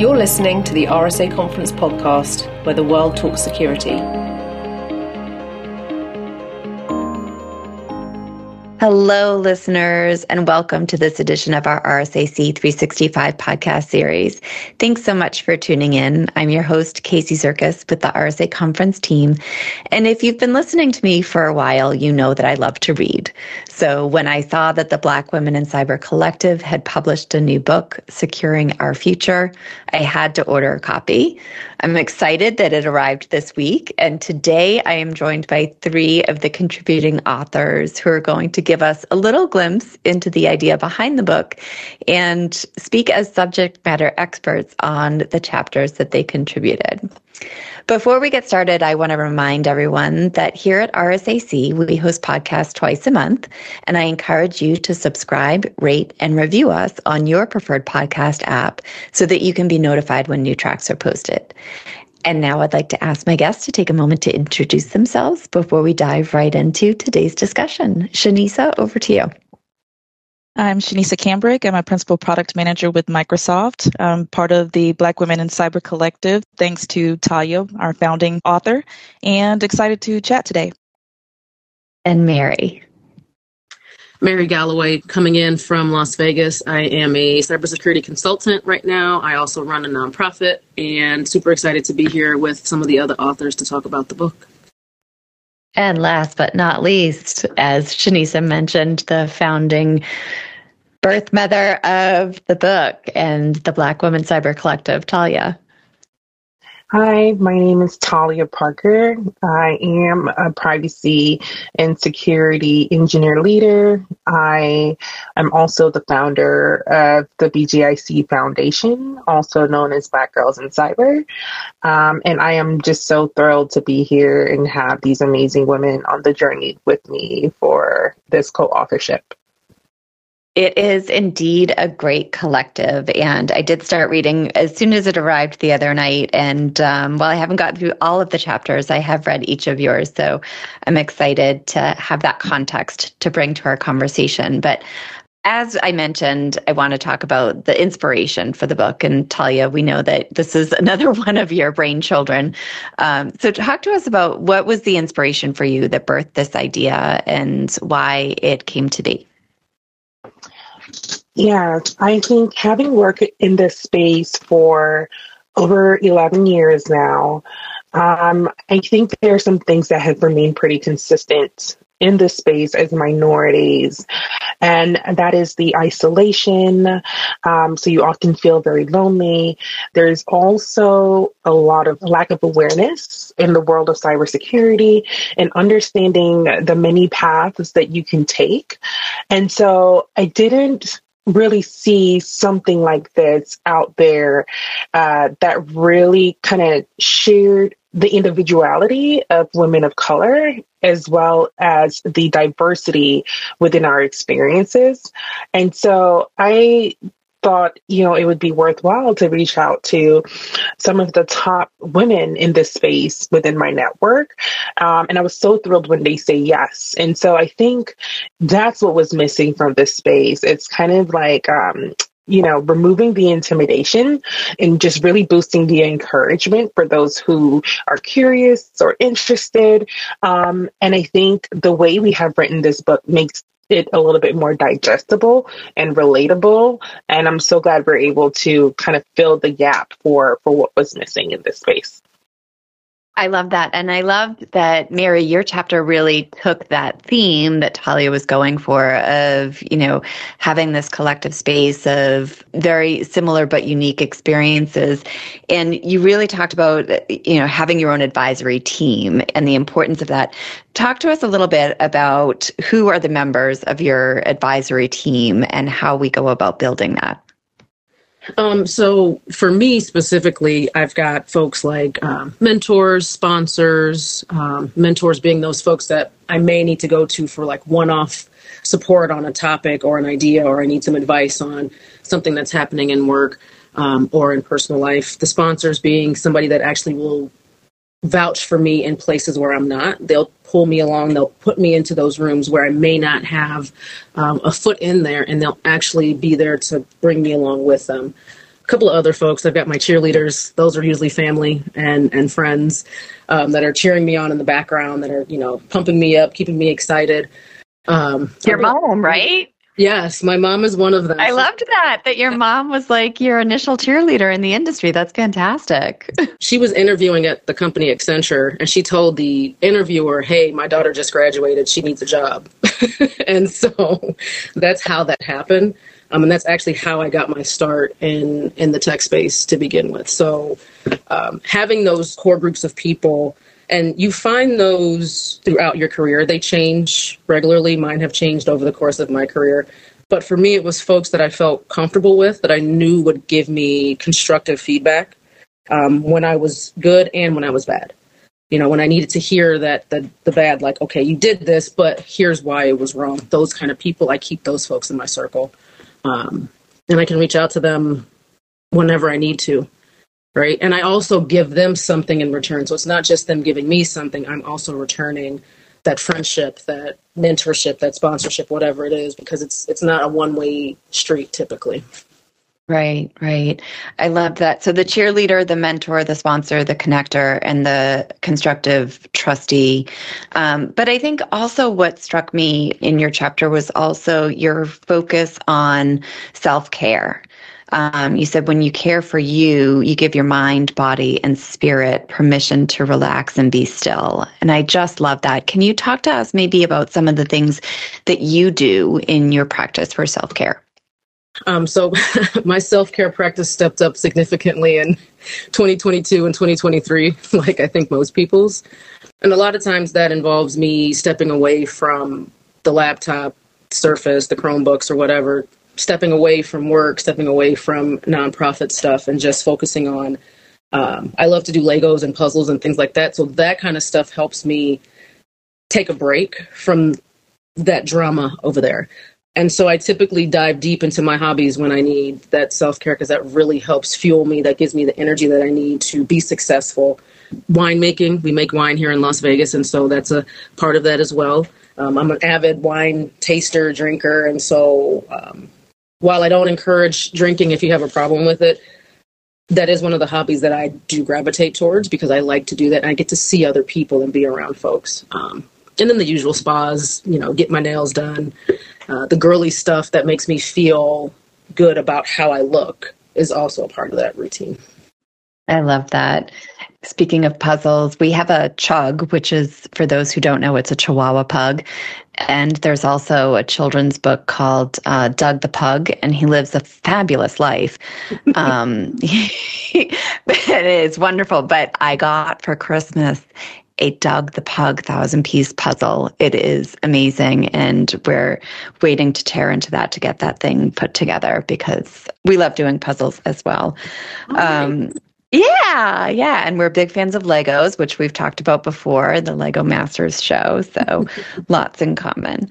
You're listening to the RSA Conference podcast, where the world talks security. Hello, listeners, and welcome to this edition of our RSAC 365 podcast series. Thanks so much for tuning in. I'm your host, Kacy Zurkus, with the RSA conference team. And if you've been listening to me for a while, you know that I love to read. So when I saw that the Black Women in Cyber Collective had published a new book, Securing Our Future, I had to order a copy. I'm excited that it arrived this week. And today I am joined by three of the contributing authors who are going to give us a little glimpse into the idea behind the book and speak as subject matter experts on the chapters that they contributed. Before we get started, I want to remind everyone that here at RSAC, we host podcasts twice a month, and I encourage you to subscribe, rate, and review us on your preferred podcast app so that you can be notified when new tracks are posted. And now I'd like to ask my guests to take a moment to introduce themselves before we dive right into today's discussion. Shinesa, over to you. I'm Shinesa Cambric. I'm a principal product manager with Microsoft. I'm part of the Black Women in Cyber Collective, thanks to Talya, our founding author, and excited to chat today. And Mari. Mari Galloway coming in from Las Vegas. I am a cybersecurity consultant right now. I also run a nonprofit and super excited to be here with some of the other authors to talk about the book. And last but not least, as Shinesa mentioned, the founding birth mother of the book and the Black Women Cyber Collective, Talya. Hi, my name is Talya Parker. I am a privacy and security engineer leader. I am also the founder of the BGIC Foundation, also known as Black Girls in Cyber. Um, and I am just so thrilled to be here and have these amazing women on the journey with me for this co authorship. It is indeed a great collective. And I did start reading as soon as it arrived the other night. And um, while I haven't gotten through all of the chapters, I have read each of yours. So I'm excited to have that context to bring to our conversation. But as I mentioned, I want to talk about the inspiration for the book. And Talya, we know that this is another one of your brain children. Um, so, talk to us about what was the inspiration for you that birthed this idea and why it came to be. Yeah, I think having worked in this space for over 11 years now, um, I think there are some things that have remained pretty consistent in this space as minorities, and that is the isolation. Um, so you often feel very lonely. There's also a lot of lack of awareness in the world of cybersecurity and understanding the many paths that you can take. And so I didn't really see something like this out there uh, that really kind of shared the individuality of women of color as well as the diversity within our experiences. And so I thought, you know, it would be worthwhile to reach out to some of the top women in this space within my network. Um, and I was so thrilled when they say yes. And so I think that's what was missing from this space. It's kind of like, um, you know, removing the intimidation and just really boosting the encouragement for those who are curious or interested. Um, and I think the way we have written this book makes it a little bit more digestible and relatable. And I'm so glad we're able to kind of fill the gap for for what was missing in this space. I love that. And I love that, Mari, your chapter really took that theme that Talya was going for of, you know, having this collective space of very similar but unique experiences. And you really talked about, you know, having your own advisory team and the importance of that. Talk to us a little bit about who are the members of your advisory team and how we go about building that. Um, so for me specifically, I've got folks like um, mentors, sponsors, um, mentors being those folks that I may need to go to for like one-off support on a topic or an idea, or I need some advice on something that's happening in work um, or in personal life. The sponsors being somebody that actually will vouch for me in places where I'm not. They'll pull me along. They'll put me into those rooms where I may not have um, a foot in there, and they'll actually be there to bring me along with them. A couple of other folks. I've got my cheerleaders; those are usually family and and friends um, that are cheering me on in the background, that are you know pumping me up, keeping me excited. Um, Your mom, right? Yes, my mom is one of them. I loved that that your mom was like your initial cheerleader in the industry. That's fantastic. she was interviewing at the company Accenture and she told the interviewer, "Hey, my daughter just graduated. She needs a job." and so that's how that happened. Um, and that's actually how I got my start in in the tech space to begin with. So um, having those core groups of people and you find those throughout your career. They change regularly. Mine have changed over the course of my career. But for me, it was folks that I felt comfortable with, that I knew would give me constructive feedback um, when I was good and when I was bad. You know, when I needed to hear that the, the bad, like, okay, you did this, but here's why it was wrong. Those kind of people, I keep those folks in my circle. Um, and I can reach out to them whenever I need to right? And I also give them something in return. So it's not just them giving me something, I'm also returning that friendship, that mentorship, that sponsorship, whatever it is, because it's it's not a one way street typically. Right, right. I love that. So the cheerleader, the mentor, the sponsor, the connector, and the constructive trustee. Um, but I think also what struck me in your chapter was also your focus on self care. Um, you said when you care for you, you give your mind, body, and spirit permission to relax and be still. And I just love that. Can you talk to us maybe about some of the things that you do in your practice for self care? Um, so my self care practice stepped up significantly in 2022 and 2023, like I think most people's. And a lot of times that involves me stepping away from the laptop, Surface, the Chromebooks, or whatever, stepping away from work, stepping away from nonprofit stuff, and just focusing on. Um, I love to do Legos and puzzles and things like that. So that kind of stuff helps me take a break from that drama over there. And so I typically dive deep into my hobbies when I need that self care because that really helps fuel me. That gives me the energy that I need to be successful. Winemaking, we make wine here in Las Vegas, and so that's a part of that as well. Um, I'm an avid wine taster, drinker, and so um, while I don't encourage drinking if you have a problem with it, that is one of the hobbies that I do gravitate towards because I like to do that and I get to see other people and be around folks. Um, and then the usual spas, you know, get my nails done. Uh, the girly stuff that makes me feel good about how I look is also a part of that routine. I love that. Speaking of puzzles, we have a chug, which is, for those who don't know, it's a Chihuahua pug. And there's also a children's book called uh, Doug the Pug, and he lives a fabulous life. Um, it is wonderful. But I got for Christmas a Doug the Pug thousand piece puzzle. It is amazing. And we're waiting to tear into that to get that thing put together because we love doing puzzles as well. Um, yeah, yeah. And we're big fans of Legos, which we've talked about before, the Lego Masters show. So lots in common.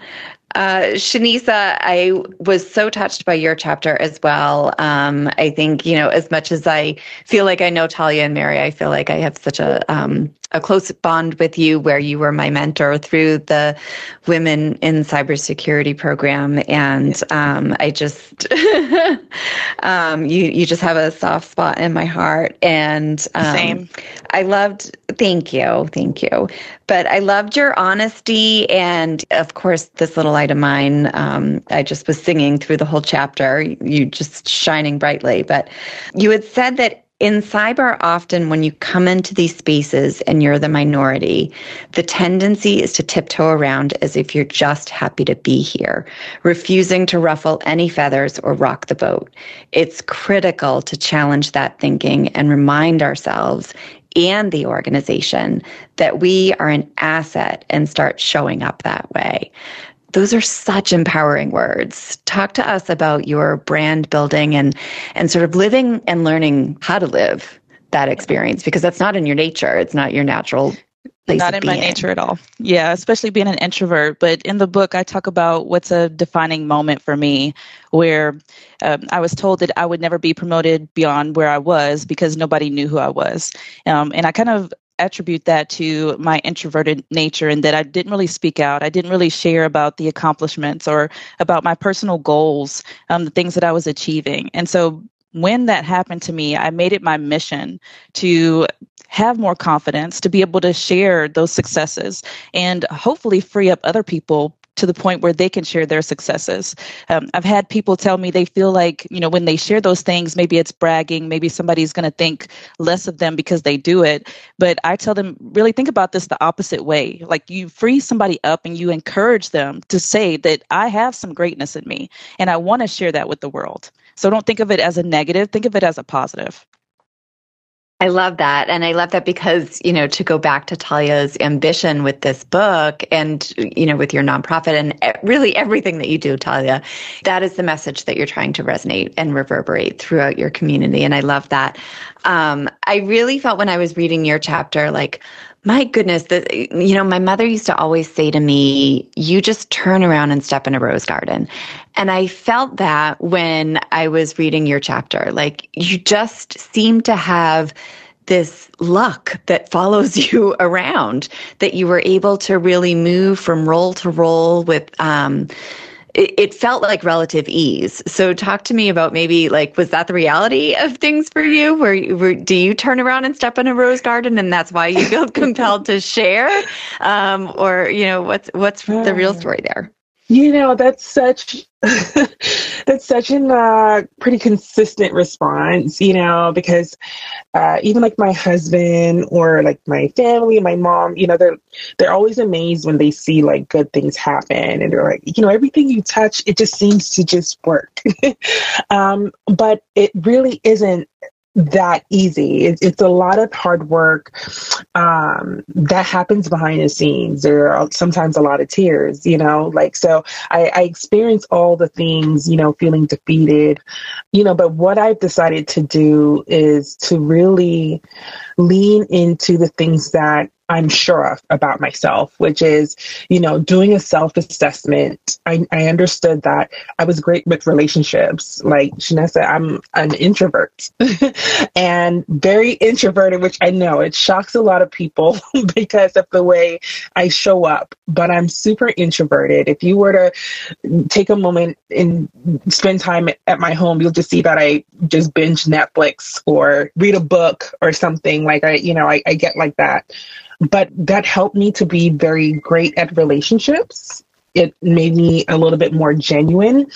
Uh, Shinesa, I was so touched by your chapter as well. Um, I think, you know, as much as I feel like I know Talya and Mari, I feel like I have such a, um, a close bond with you where you were my mentor through the Women in Cybersecurity program. And um, I just, um, you, you just have a soft spot in my heart. And um, Same. I loved, thank you, thank you. But I loved your honesty. And of course, this little light of mine, um, I just was singing through the whole chapter, you just shining brightly. But you had said that in cyber, often when you come into these spaces and you're the minority, the tendency is to tiptoe around as if you're just happy to be here, refusing to ruffle any feathers or rock the boat. It's critical to challenge that thinking and remind ourselves and the organization that we are an asset and start showing up that way those are such empowering words. Talk to us about your brand building and and sort of living and learning how to live that experience because that's not in your nature. It's not your natural not in my nature at all. Yeah, especially being an introvert. But in the book, I talk about what's a defining moment for me where um, I was told that I would never be promoted beyond where I was because nobody knew who I was. Um, and I kind of attribute that to my introverted nature and that I didn't really speak out. I didn't really share about the accomplishments or about my personal goals, um, the things that I was achieving. And so when that happened to me, I made it my mission to have more confidence, to be able to share those successes and hopefully free up other people to the point where they can share their successes. Um, I've had people tell me they feel like, you know, when they share those things, maybe it's bragging, maybe somebody's going to think less of them because they do it. But I tell them, really think about this the opposite way. Like you free somebody up and you encourage them to say that I have some greatness in me and I want to share that with the world. So don't think of it as a negative, think of it as a positive. I love that. And I love that because, you know, to go back to Talya's ambition with this book and, you know, with your nonprofit and really everything that you do, Talya, that is the message that you're trying to resonate and reverberate throughout your community. And I love that. Um, I really felt when I was reading your chapter, like, my goodness, the, you know, my mother used to always say to me, you just turn around and step in a rose garden. And I felt that when I was reading your chapter. Like, you just seem to have this luck that follows you around, that you were able to really move from role to role with, um, it, it felt like relative ease. So talk to me about maybe like was that the reality of things for you? Where, where do you turn around and step in a rose garden, and that's why you feel compelled to share, um, or you know what's what's the real story there? You know, that's such that's such a uh, pretty consistent response, you know, because uh, even like my husband or like my family, my mom, you know, they're they're always amazed when they see like good things happen, and they're like, you know, everything you touch, it just seems to just work. um, but it really isn't that easy. It, it's a lot of hard work um, that happens behind the scenes. There are sometimes a lot of tears, you know, like, so I, I experience all the things, you know, feeling defeated, you know, but what I've decided to do is to really lean into the things that I'm sure of about myself, which is, you know, doing a self assessment. I, I understood that I was great with relationships. Like Shinesa, I'm an introvert and very introverted, which I know it shocks a lot of people because of the way I show up, but I'm super introverted. If you were to take a moment and spend time at my home, you'll just see that I just binge Netflix or read a book or something like I, you know, I, I get like that but that helped me to be very great at relationships. It made me a little bit more genuine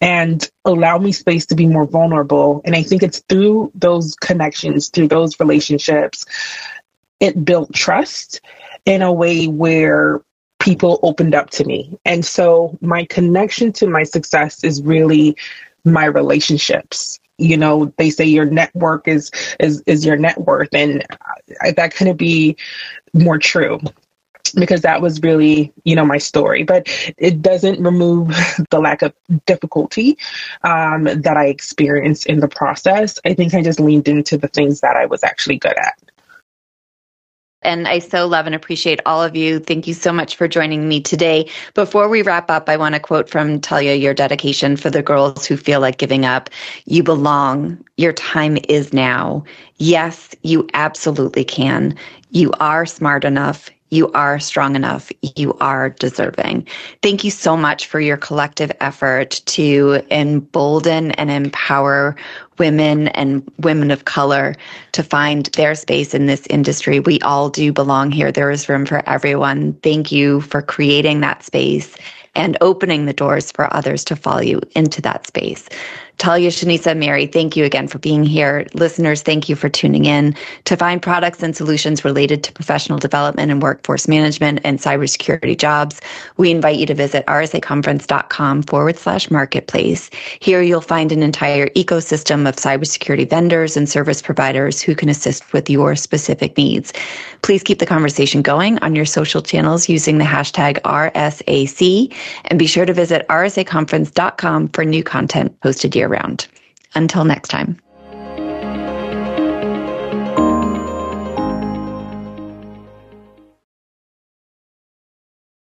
and allowed me space to be more vulnerable. And I think it's through those connections, through those relationships, it built trust in a way where people opened up to me. And so my connection to my success is really my relationships you know they say your network is is is your net worth. And that couldn't be more true because that was really you know my story. But it doesn't remove the lack of difficulty um, that i experienced in the process. I think i just leaned into the things that i was actually good at and I so love and appreciate all of you. Thank you so much for joining me today. Before we wrap up, I want to quote from Talya your dedication for the girls who feel like giving up. You belong. Your time is now. Yes, you absolutely can. You are smart enough. You are strong enough. You are deserving. Thank you so much for your collective effort to embolden and empower women and women of color to find their space in this industry. We all do belong here. There is room for everyone. Thank you for creating that space and opening the doors for others to follow you into that space. Talya, Shinesa, Mari, thank you again for being here. Listeners, thank you for tuning in. To find products and solutions related to professional development and workforce management and cybersecurity jobs, we invite you to visit rsaconference.com forward slash marketplace. Here you'll find an entire ecosystem of cybersecurity vendors and service providers who can assist with your specific needs. Please keep the conversation going on your social channels using the hashtag RSAC and be sure to visit rsaconference.com for new content posted year round. Until next time.